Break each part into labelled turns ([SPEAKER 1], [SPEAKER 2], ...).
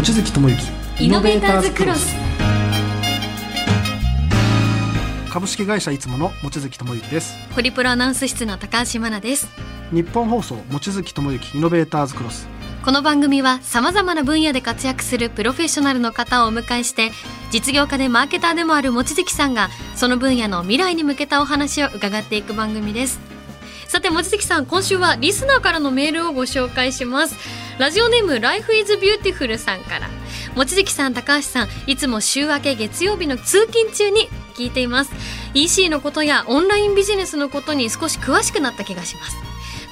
[SPEAKER 1] 望月智之。
[SPEAKER 2] イノベーターズクロス
[SPEAKER 1] 株式会社いつもの望月智之です。
[SPEAKER 2] ホリプロアナウンス室の高橋真奈です。
[SPEAKER 1] 日本放送望月智之イノベーターズクロス
[SPEAKER 2] この番組はさまざまな分野で活躍するプロフェッショナルの方をお迎えして実業家でマーケターでもある望月さんがその分野の未来に向けたお話を伺っていく番組です。さて望月さん今週はリスナーからのメールをご紹介しますラジオネーム Life is Beautiful さんから。望月さん高橋さんいつも週明け月曜日の通勤中に聞いています。EC のことやオンラインビジネスのことに少し詳しくなった気がします。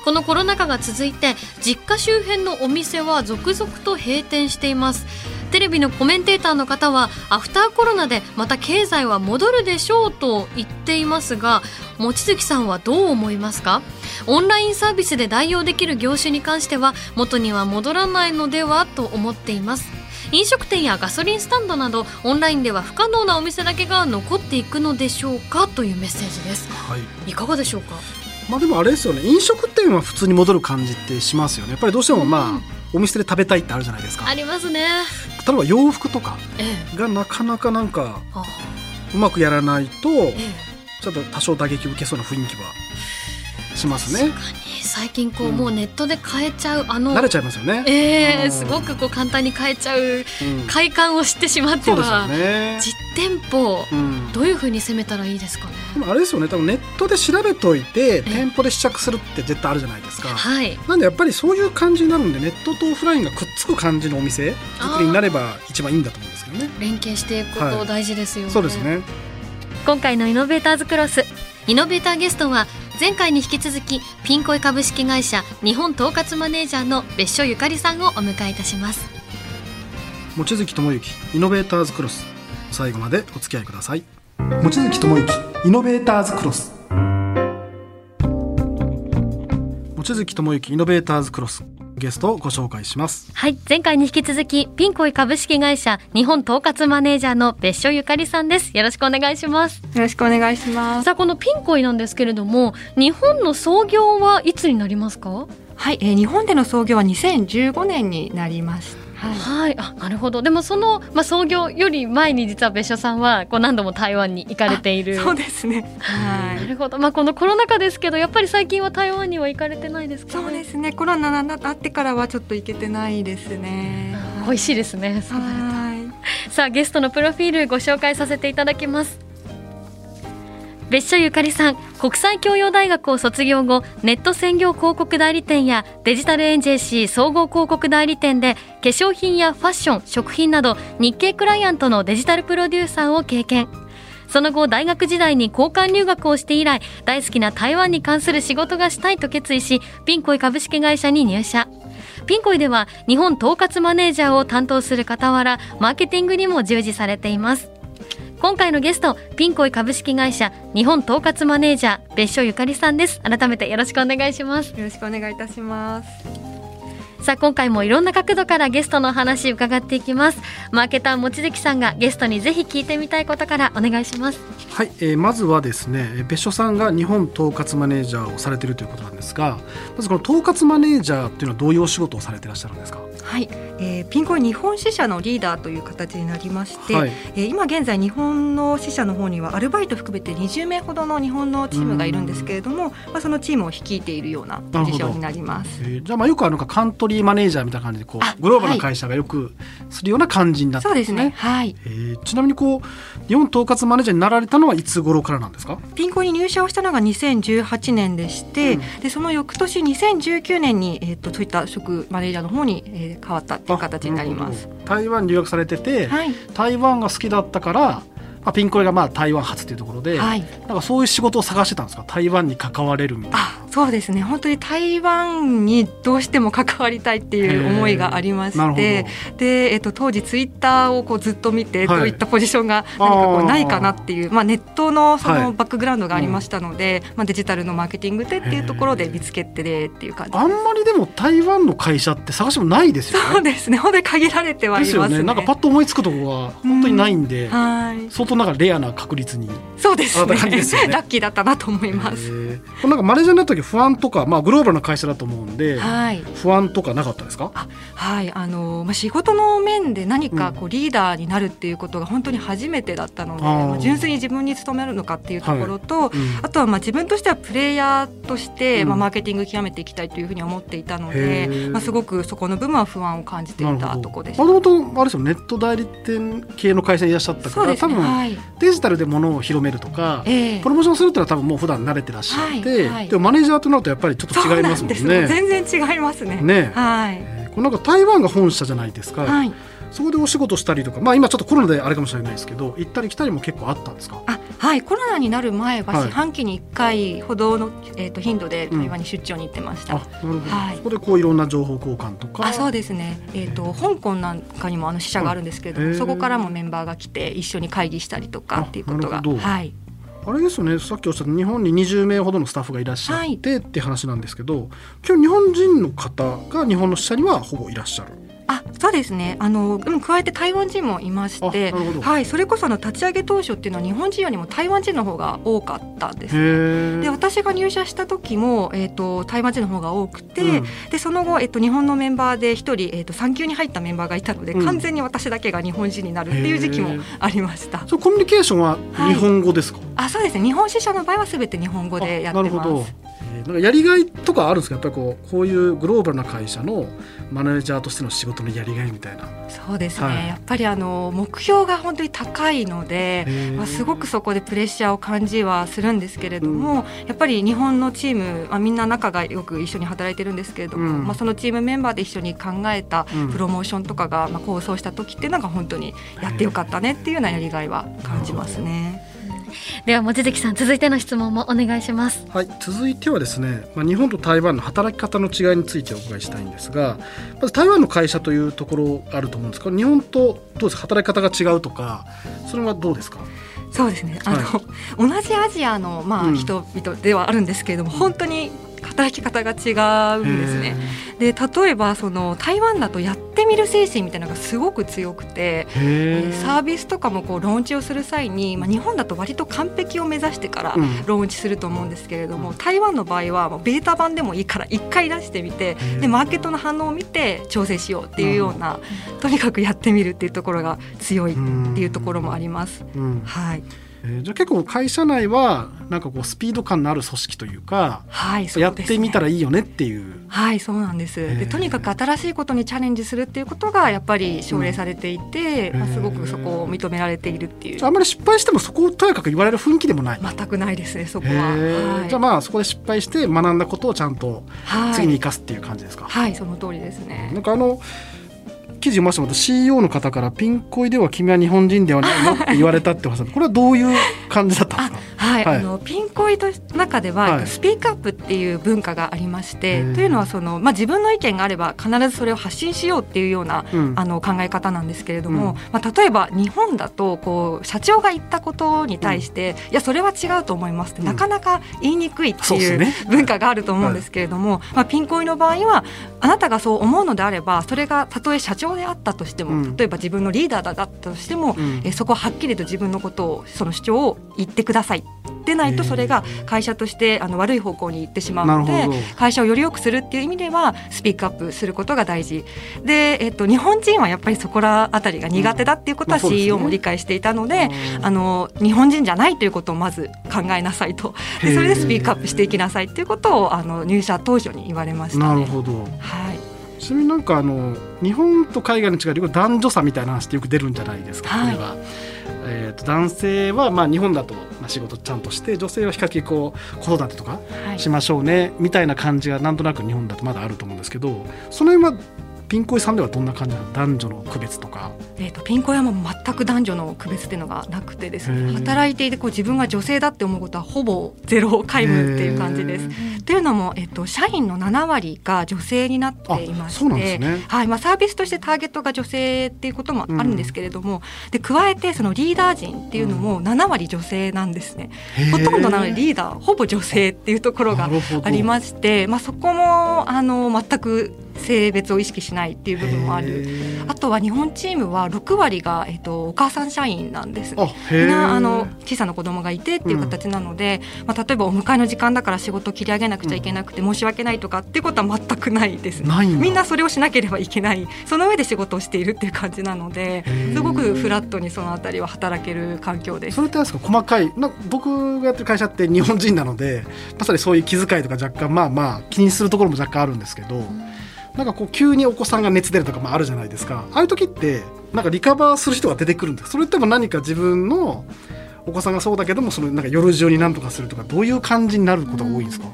[SPEAKER 2] このコロナ禍が続いて実家周辺のお店は続々と閉店しています。テレビのコメンテーターの方はアフターコロナでまた経済は戻るでしょうと言っていますが望月さんはどう思いますか？オンラインサービスで代用できる業種に関しては元には戻らないのではと思っています。飲食店やガソリンスタンドなどオンラインでは不可能なお店だけが残っていくのでしょうかというメッセージです、
[SPEAKER 1] はい。
[SPEAKER 2] い、かがでしょうか？
[SPEAKER 1] まあでもあれですよね。飲食店は普通に戻る感じってしますよね。やっぱりどうしてもまあ、
[SPEAKER 2] うん。
[SPEAKER 1] お店で食べたいってあるじゃないですか。
[SPEAKER 2] ありますね
[SPEAKER 1] 例えば洋服とか
[SPEAKER 2] ええ。
[SPEAKER 1] がなかなかなんか
[SPEAKER 2] あ
[SPEAKER 1] うまくやらないと
[SPEAKER 2] ええ。
[SPEAKER 1] ちょっと多少打撃を受けそうな雰囲気はしますね
[SPEAKER 2] 最近こう、
[SPEAKER 1] うん。
[SPEAKER 2] もうネットで買えちゃうあの
[SPEAKER 1] 慣れちゃいますよね、
[SPEAKER 2] え
[SPEAKER 1] うん。
[SPEAKER 2] ーすごくこう簡単に買えちゃう
[SPEAKER 1] うん。
[SPEAKER 2] 快感を知ってしまって
[SPEAKER 1] そうですよ
[SPEAKER 2] は、
[SPEAKER 1] ね、
[SPEAKER 2] 実店舗
[SPEAKER 1] うん、
[SPEAKER 2] どういうふうに攻めたらいいですかね？
[SPEAKER 1] でもあれですよね。多分ネットで調べといて
[SPEAKER 2] え
[SPEAKER 1] 店舗で試着するって絶対あるじゃないですか。
[SPEAKER 2] はい。
[SPEAKER 1] なんでやっぱりそういう感じになるんでネットとオフラインがくっつく感じのお店作りになれば一番いいんだと思うんですけどね。
[SPEAKER 2] 連携していくこと大事ですよね、
[SPEAKER 1] そうですね。
[SPEAKER 2] 今回のイノベーターズクロスイノベーターゲストは前回に引き続きピンコイ株式会社日本統括マネージャーの別所ゆかりさんをお迎えいたします。
[SPEAKER 1] 望月智之イノベーターズクロス。最後までお付き合いください。望月智之イノベーターズクロス。望月智之イノベーターズクロス。ゲストをご紹介します
[SPEAKER 2] はい前回に引き続きピンコイ株式会社日本統括マネージャーの別所ゆかりさんですよろしくお願いします
[SPEAKER 3] よろしくお願いします。
[SPEAKER 2] さあこのピンコイなんですけれども日本の創業はいつになりますか？
[SPEAKER 3] はい、えー、日本での創業は2015年になります。はい。
[SPEAKER 2] はい、あなるほどでもその、まあ、創業より前に実は別所さんはこう何度も台湾に行かれている
[SPEAKER 3] そうですね。は。
[SPEAKER 2] ないるほど、まあ、このコロナ禍ですけどやっぱり最近は台湾には行かれてないですか、
[SPEAKER 3] そうですね。コロナになってからはちょっと行けてないですね。
[SPEAKER 2] 美味しいですねそうなる
[SPEAKER 3] は
[SPEAKER 2] とさあゲストのプロフィールご紹介させていただきます別所ゆかりさん国際教養大学を卒業後ネット専業広告代理店やデジタルエンジェシー総合広告代理店で化粧品やファッション食品など日系クライアントのデジタルプロデューサーを経験。その後大学時代に交換留学をして以来大好きな台湾に関する仕事がしたいと決意しピンコイ株式会社に入社。ピンコイでは日本統括マネージャーを担当する傍らマーケティングにも従事されています。今回のゲストピンコイ株式会社日本統括マネージャー別所ゆかりさんです改めてよろしくお願いします
[SPEAKER 3] い。よろしくお願いいたします。
[SPEAKER 2] さあ今回もいろんな角度からゲストのお話伺っていきますマーケター望月さんがゲストにぜひ聞いてみたいことからお願いします
[SPEAKER 1] はい、えーまずはですねえー別所さんが日本統括マネージャーをされているということなんですがまずこの統括マネージャーっていうのはどういうお仕事をされていらっしゃるんですか？
[SPEAKER 3] はい、えー、ピンコイ日本支社のリーダーという形になりまして、
[SPEAKER 1] はい
[SPEAKER 3] えー今現在日本の支社の方にはアルバイト含めて20名ほどの日本のチームがいるんですけれども、まあ、そのチームを率いているようなポジションになります。
[SPEAKER 1] えーじゃあまあよくあのカントリーマネージャーみたいな感じでこ
[SPEAKER 3] あ
[SPEAKER 1] うグローバルな会社がよくするような感じになって
[SPEAKER 3] そうですね。
[SPEAKER 1] るんですね。
[SPEAKER 3] はい。
[SPEAKER 1] えーちなみにこう日本統括マネージャーになられたのはいつ頃からなんですか？
[SPEAKER 3] ピンコに入社をしたのが2018年でして、
[SPEAKER 1] うん
[SPEAKER 3] でその翌年2019年に、えー、とそういった職マネージャーの方に、えー変わったっていう形になります。
[SPEAKER 1] 台湾に留学されてて、
[SPEAKER 3] はい、
[SPEAKER 1] 台湾が好きだったから、まあ、ピンコイがまあ台湾初というところで、
[SPEAKER 3] はい、
[SPEAKER 1] なんかそういう仕事を探してたんですか？台湾に関われるみたいな。
[SPEAKER 3] あそうですね。本当に台湾にどうしても関わりたいっていう思いがありましてで、えっと、当時ツイッターをこうずっと見て、
[SPEAKER 1] はい。
[SPEAKER 3] どういったポジションが何かこうないかなっていう、まあ、ネットのそ
[SPEAKER 1] はい。
[SPEAKER 3] のバックグラウンドがありましたので、まあ、デジタルのマーケティングでっていうところで見つけてでっていう感じ
[SPEAKER 1] あんまりでも台湾の会社って探してもないですよね。
[SPEAKER 3] そうですね。本当に限られてはい
[SPEAKER 1] で
[SPEAKER 3] ますすね。
[SPEAKER 1] よね。なんかパッと思いつくところが本当にないんで、
[SPEAKER 3] はい。
[SPEAKER 1] 相当なんかレアな確率に。
[SPEAKER 3] そうですね。
[SPEAKER 1] ですよね。
[SPEAKER 3] ラッキーだったなと思います。
[SPEAKER 1] えー。これなんかマネージャーになった時不安とか、まあ、グローバルな会社だと思うんで、
[SPEAKER 3] はい、
[SPEAKER 1] 不安とかなかったですか？
[SPEAKER 3] はい。あのまあ、仕事の面で何かこうリーダーになるっていうことが本当に初めてだったので、
[SPEAKER 1] あー。
[SPEAKER 3] まあ、純粋に自分に勤めるのかっていうところと、
[SPEAKER 1] うん。
[SPEAKER 3] あとはまあ自分としてはプレイヤーとして、
[SPEAKER 1] うん。
[SPEAKER 3] まあ、マーケティング極めていきたいというふうに思っていたの
[SPEAKER 1] へ
[SPEAKER 3] で、
[SPEAKER 1] ー。
[SPEAKER 3] まあ、すごくそこの部分は不安を感じていたところでした。
[SPEAKER 1] もともとあれですよネット代理店系の会社にいらっしゃったから、
[SPEAKER 3] ね、
[SPEAKER 1] 多分
[SPEAKER 3] はい
[SPEAKER 1] デジタルで物を広めるとか、
[SPEAKER 3] ええ。
[SPEAKER 1] プロモーションするってのは多分もう普段慣れてらっしゃって、
[SPEAKER 3] はいはい。
[SPEAKER 1] でもマネージャーとなるとやっぱりちょっと違いますもん
[SPEAKER 3] そうなん。全然違いますね。
[SPEAKER 1] ね。
[SPEAKER 3] はい、
[SPEAKER 1] えーこれなんか台湾が本社じゃないですか、
[SPEAKER 3] はい
[SPEAKER 1] そこでお仕事したりとか、まあ、今ちょっとコロナであれかもしれないですけど行ったり来たりも結構あったんですか？
[SPEAKER 3] あはい、コロナになる前は
[SPEAKER 1] はい。
[SPEAKER 3] 四半期に1回ほどの、えー、と頻度で台湾に出張に行ってました。
[SPEAKER 1] あなるほど、
[SPEAKER 3] はい。
[SPEAKER 1] そこでこういろんな情報交換とか？
[SPEAKER 3] あそうですね、えー、と香港なんかにもあの支社があるんですけれどそこからもメンバーが来て一緒に会議したりとかっていうことがはい。
[SPEAKER 1] あれですよね。さっきおっしゃった日本に20名ほどのスタッフがいらっしゃって、って話なんですけど今日日本人の方が日本の支社にはほぼいらっしゃる。
[SPEAKER 3] あそうですね。あのでも加えて台湾人もいましてはい、それこそあの立ち上げ当初っていうのは日本人よりも台湾人の方が多かったんです。ね。
[SPEAKER 1] へ
[SPEAKER 3] で私が入社した時も、えー、と台湾人の方が多くて、
[SPEAKER 1] うん。
[SPEAKER 3] でその後、えっと日本のメンバーで一人、えっと産休に入ったメンバーがいたので、
[SPEAKER 1] うん。
[SPEAKER 3] 完全に私だけが日本人になるっていう時期もありました。
[SPEAKER 1] そうコミュニケーションは日本語ですか、
[SPEAKER 3] あそうですね。日本支社の場合はすべて日本語でやって
[SPEAKER 1] あなるほど。
[SPEAKER 3] ます。
[SPEAKER 1] えーなんかやりがいとかあるんですか？やっぱりこうこういうグローバルな会社のマネージャーとしての仕事のやりがいみたいな。
[SPEAKER 3] そうですね、
[SPEAKER 1] はい。
[SPEAKER 3] やっぱりあの目標が本当に高いので、まあ、すごくそこでプレッシャーを感じはするんですけれども、やっぱり日本のチーム、まあ、みんな仲がよく一緒に働いてるんですけれども、
[SPEAKER 1] うん。
[SPEAKER 3] まあ、そのチームメンバーで一緒に考えた
[SPEAKER 1] うん。
[SPEAKER 3] プロモーションとかが、まあ、構想した時っていうのが本当にやってよかったねっていうようなやりがいは感じますね。
[SPEAKER 2] では望月さん続いての質問もお願いします。
[SPEAKER 1] はい、続いてはですね、まあ、日本と台湾の働き方の違いについてお伺いしたいんですがまず台湾の会社というところあると思うんですけど日本とどうですか？働き方が違うとかそれはどうですか？
[SPEAKER 3] そうですね。あの、同じアジアの、まあ
[SPEAKER 1] うん。
[SPEAKER 3] 人々ではあるんですけれども本当に働き方が違うんですね。で例えばその台湾だとやってみる精神みたいなのがすごく強くて。サービスとかもこうローンチをする際に、まあ、日本だと割と完璧を目指してから
[SPEAKER 1] うん。
[SPEAKER 3] ローンチすると思うんですけれども、台湾の場合はベータ版でもいいから1回出してみて
[SPEAKER 1] ー
[SPEAKER 3] でマーケットの反応を見て調整しようっていうようなとにかくやってみるっていうところが強いっていうところもあります。
[SPEAKER 1] うん。
[SPEAKER 3] はい、
[SPEAKER 1] えーじゃあ結構会社内はなんかこうスピード感のある組織というか
[SPEAKER 3] はい、そう
[SPEAKER 1] やってみたらいいよねっていう。
[SPEAKER 3] はいそうなんです。
[SPEAKER 1] へー。
[SPEAKER 3] でとにかく新しいことにチャレンジするっていうことがやっぱり奨励されていて、
[SPEAKER 1] うん。
[SPEAKER 3] まあ、すごくそこを認められているっていう。
[SPEAKER 1] じゃああんまり失敗してもそこをとやかく言われる雰囲気でもない。
[SPEAKER 3] 全くないですねそこは、はい。
[SPEAKER 1] じゃあまあそこで失敗して学んだことをちゃんと
[SPEAKER 3] はい
[SPEAKER 1] 次に生かすっていう感じですか？
[SPEAKER 3] はいその通りですね。
[SPEAKER 1] なんかあの記事読ませてもらった CEO の方からピンコイでは君は日本人ではないの？って言われたってこれはどういう感じだったんですか？
[SPEAKER 3] はい、
[SPEAKER 1] はい。
[SPEAKER 3] あのピンコイの中では、
[SPEAKER 1] はい。
[SPEAKER 3] えっとスピークアップっていう文化がありましてというのはその、まあ、自分の意見があれば必ずそれを発信しようっていうような
[SPEAKER 1] うん。
[SPEAKER 3] あの考え方なんですけれども、
[SPEAKER 1] うん。
[SPEAKER 3] まあ、例えば日本だとこう社長が言ったことに対して、いやそれは違うと思いますって、
[SPEAKER 1] うん。
[SPEAKER 3] なかなか言いにくいっていう 文化があると思うんですけれども、まあ、ピンコイの場合はあなたがそう思うのであればそれがたとえ社長であったとしても、
[SPEAKER 1] うん。
[SPEAKER 3] 例えば自分のリーダーだったとしても、
[SPEAKER 1] うん。
[SPEAKER 3] えそこははっきりと自分のことをその主張を言ってくださいでないとそれが会社としてあの悪い方向に行ってしまうので会社をより良くするっていう意味ではスピークアップすることが大事。で、えっと、日本人はやっぱりそこらあたりが苦手だっていうことは CEO も理解していたので,、あの日本人じゃないということをまず考えなさいと。でそれでスピークアップしていきなさいっていうことをあの入社当初に言われましたね。
[SPEAKER 1] なるほど。
[SPEAKER 3] はい。
[SPEAKER 1] ちなみになんかあの日本と海外の違いで男女差みたいな話ってよく出るんじゃないですか、
[SPEAKER 3] はい
[SPEAKER 1] これは。えー、と男性はまあ日本だとまあ仕事ちゃんとして女性は比較的こう子育てとか
[SPEAKER 3] はい。
[SPEAKER 1] しましょうねみたいな感じがなんとなく日本だとまだあると思うんですけどその辺はピンコイさんではどんな感じなの男女の区別とか。
[SPEAKER 3] えー、とピンコ屋も全く男女の区別っていうのがなくてですね。働いていてこう自分が女性だって思うことはほぼゼロ皆無っていう感じです。というのも、えっと、社員の7割が女性になっていまして、
[SPEAKER 1] ね。
[SPEAKER 3] はいまあ、サービスとしてターゲットが女性っていうこともあるんですけれども、で加えてそのリーダー陣っていうのも7割女性なんですね。ほとんどなのでリーダーほぼ女性っていうところがありまして、まあ、そこもあの全く性別を意識しないっていう部分もある。あとは日本チームは6割が、えっと、お母さん社員なんです。ねみんなあの小さな子供がいてっていう形なので、うん、まあ、例えばお迎えの時間だから仕事を切り上げなくちゃいけなくて申し訳ないとかっていうことは全くないです。ねみんなそれをしなければいけない。その上で仕事をしているっていう感じなのですごくフラットにそのあたりは働ける環境です。
[SPEAKER 1] それってですか？細かい。な僕がやってる会社って日本人なのでまさにそういう気遣いとか若干まあまあ気にするところも若干あるんですけど、なんかこう急にお子さんが熱出るとかもあるじゃないですか。ああいう時ってなんかリカバーする人が出てくるんです。それっても何か自分のお子さんがそうだけどもそのなんか夜中に何とかするとかどういう感じになることが多いんですか、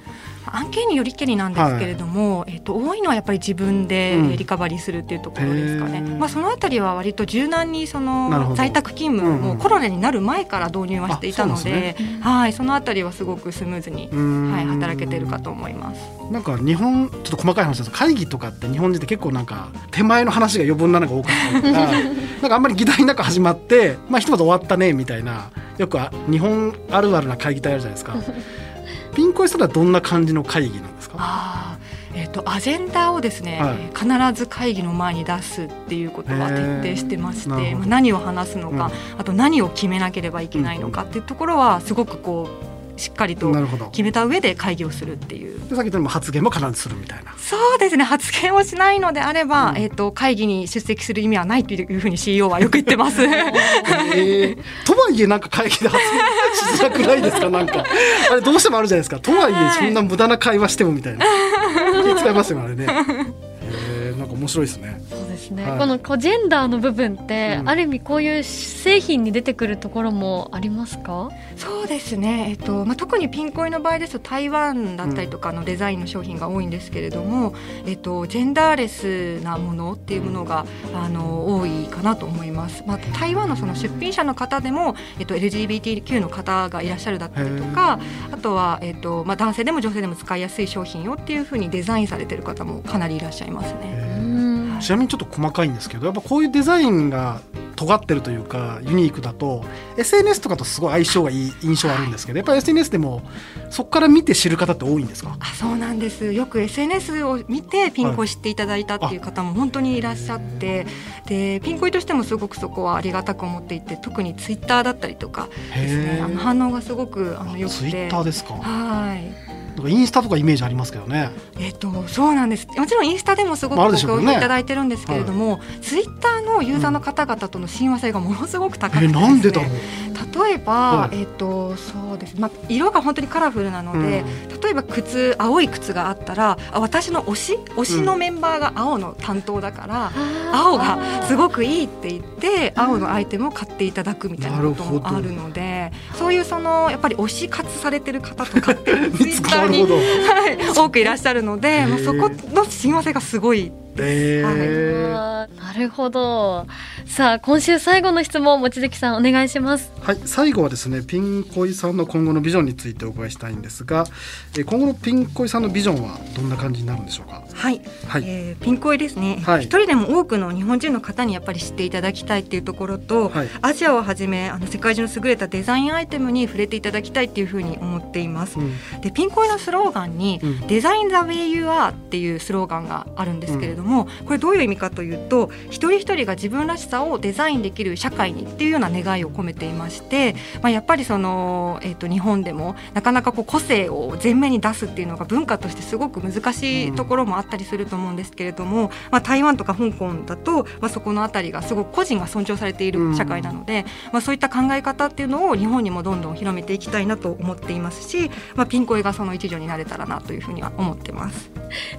[SPEAKER 3] 案件によりけりなんですけれども、はい、えっと、多いのはやっぱり自分でリカバリーするっていうところですかね、うん、まあ、そのあたりは割と柔軟にその在宅勤務もコロナになる前から導入はしていたのでね、はい、そのあたりはすごくスムーズに、はい、働けてるかと思います。
[SPEAKER 1] なんか日本ちょっと細かい話です会議とかって日本人って結構なんか手前の話が余分なのが多かったりとか なんかあんまり議題なく始まってまあひとまず終わったねみたいなよく日本あるあるな会議体あるじゃないですか。ピンコイさんはどんな感じの会議なんですか？
[SPEAKER 3] あえーと、アジェンダをですね、はい、必ず会議の前に出すっていうことは徹底してまして、まあ、何を話すのか、うん、あと何を決めなければいけないのかっていうところはすごくこうしっかりと決めた上で会議をするっていう。
[SPEAKER 1] でさっき言った発言も必ずするみたいな。
[SPEAKER 3] そうですね発言をしないのであれば、うん、えっ、ー、と会議に出席する意味はないというふうに CEO はよく言ってます。え
[SPEAKER 1] ー、とはいえなんか会議で発言しづらくないですか？なんかあれどうしてもあるじゃないですか。とはいえそんな無駄な会話してもみたいな。使いますよあれね。えー、なんか面白いですね。
[SPEAKER 2] ですね、はい、このこジェンダーの部分って、うん、ある意味こういう製品に出てくるところもありますか？
[SPEAKER 3] そうですね、えっとまあ、特にピンコイの場合ですと台湾だったりとかのデザインの商品が多いんですけれども、うん、えっと、ジェンダーレスなものっていうものがあの多いかなと思います、まあ、台湾のその出品者の方でも、えっと、LGBTQ の方がいらっしゃるだったりとかあとは、えっとまあ、男性でも女性でも使いやすい商品をっていうふうにデザインされてる方もかなりいらっしゃいますね。
[SPEAKER 1] ちなみにちょっと細かいんですけどやっぱこういうデザインが尖ってるというかユニークだと SNS とかとすごい相性がいい印象あるんですけどやっぱり SNS でもそこから見て知る方って多いんですか？
[SPEAKER 3] あそうなんです。よく SNS を見てピンコイ知っていただいたっていう方も本当にいらっしゃって、はい、でピンコイとしてもすごくそこはありがたく思っていて特にツイッターだったりとかですねあの反応がすごくあのよくて。ツイ
[SPEAKER 1] ッターですか？
[SPEAKER 3] はい
[SPEAKER 1] かインスタとかイメージありますけどね。
[SPEAKER 3] えっ、とそうなんです。もちろんインスタでもすごくご協力いただいてるんですけれども、ツイッターのユーザーの方々との親和性がものすごく高くて、ね、
[SPEAKER 1] えなんでだろう。
[SPEAKER 3] 例えば、はい、えっ、とそうです。まあ色が本当にカラフルなので、うん、例えば靴青い靴があったら、あ私の推し？推しのメンバーが青の担当だから、うん、青がすごくいいって言って青のアイテムを買っていただくみたいなこともあるので、そういうそのやっぱり推し活されてる方とかって ツイッターに、はい、多くいらっしゃるので、まあ、そこの親和性がすごい。
[SPEAKER 2] えー、はい、なるほど。さあ今週最後の質問望月さんお願いします
[SPEAKER 1] はい最後はですねピンコイさんの今後のビジョンについてお伺いしたいんですが、えー、今後のピンコイさんのビジョンはどんな感じになるんでしょうか？
[SPEAKER 3] はい、はい、えー、ピンコイですね、はい、一人でも多くの日本人の方にやっぱり知っていただきたいっていうところと、はい、アジアをはじめあの世界中の優れたデザインアイテムに触れていただきたいっていうふうに思っています、うん、でピンコイのスローガンに、うん、デザインザウェイユアっていうスローガンがあるんですけれども、うん、これどういう意味かというと一人一人が自分らしさをデザインできる社会にっていうような願いを込めていまして、まあ、やっぱりその、えー、と日本でもなかなかこう個性を前面に出すっていうのが文化としてすごく難しいところもあったりすると思うんですけれども、まあ、台湾とか香港だと、まあ、そこの辺りがすごく個人が尊重されている社会なので、まあ、そういった考え方っていうのを日本にもどんどん広めていきたいなと思っていますし、まあ、ピンコイがその一助になれたらなというふうには思ってます。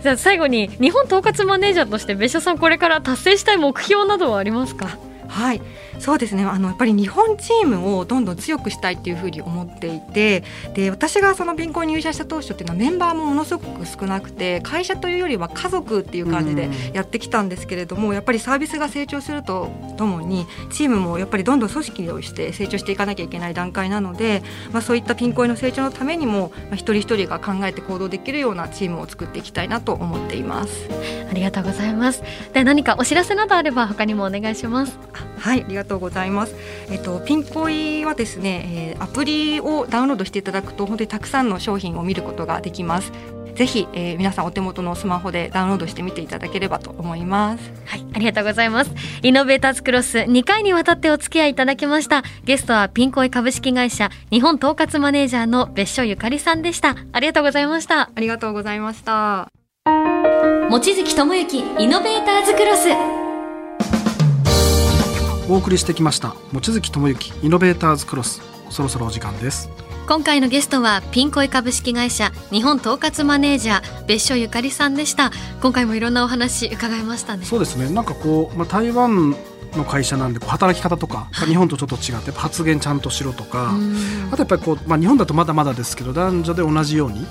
[SPEAKER 2] じゃあ最後に日本統括マネージャーとして別所さんこれから達成したい目標などはありますか？
[SPEAKER 3] はいそうですね。あのやっぱり日本チームをどんどん強くしたいっていうふうに思っていてで私がその銀行に入社した当初っていうのはメンバーもものすごく少なくて会社というよりは家族っていう感じでやってきたんですけれども、やっぱりサービスが成長するとともにチームもやっぱりどんどん組織をして成長していかなきゃいけない段階なので、まあ、そういったピンコイの成長のためにも、まあ、一人一人が考えて行動できるようなチームを作っていきたいなと思っています。
[SPEAKER 2] ありがとうございます。で何かお知らせなどあれば他にもお願いします
[SPEAKER 3] はいありがとうございます。えっと、ピンコイはですね、えー、アプリをダウンロードしていただくと本当にたくさんの商品を見ることができます。ぜひ、えー、皆さんお手元のスマホでダウンロードしてみていただければと思います。
[SPEAKER 2] はいありがとうございます。イノベーターズクロス2回にわたってお付き合いいただきました。ゲストはピンコイ株式会社日本統括マネージャーの別所ゆかりさんでした。ありがとうございました。
[SPEAKER 3] ありがとうございました。
[SPEAKER 2] 望月智之イノベーターズクロス
[SPEAKER 1] お送りしてきました望月智之イノベーターズクロスそろそろお時間です。
[SPEAKER 2] 今回のゲストはピンコイ株式会社日本統括マネージャー別所ゆかりさんでした。今回もいろんなお話伺いましたね。
[SPEAKER 1] そうですね。なんかこう、まあ、台湾の会社なんでこう働き方とか、日本とちょっと違って発言ちゃんとしろとかあとやっぱりこう、まあ、日本だとまだまだですけど男女で同じように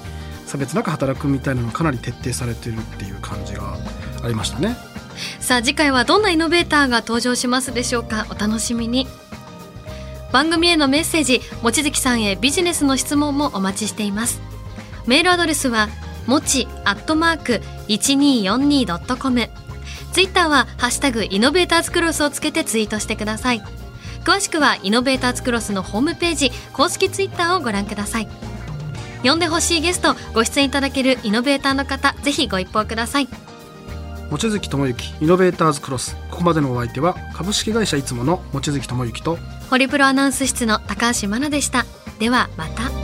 [SPEAKER 1] 差別なく働くみたいなのがかなり徹底されているっていう感じがありましたね
[SPEAKER 2] さあ次回はどんなイノベーターが登場しますでしょうか？お楽しみに。番組へのメッセージ望月さんへビジネスの質問もお待ちしています。メールアドレスはもちアットマーク 1242.com ツイッターはハッシュタグイノベーターズクロスをつけてツイートしてください。詳しくはイノベーターズクロスのホームページ公式ツイッターをご覧ください。呼んでほしいゲストご出演いただけるイノベーターの方ぜひご一報ください。
[SPEAKER 1] 望月智之イノベーターズクロスここまでのお相手は株式会社いつもの望月智之と
[SPEAKER 2] ホリプロアナウンス室の高橋真奈でした。ではまた。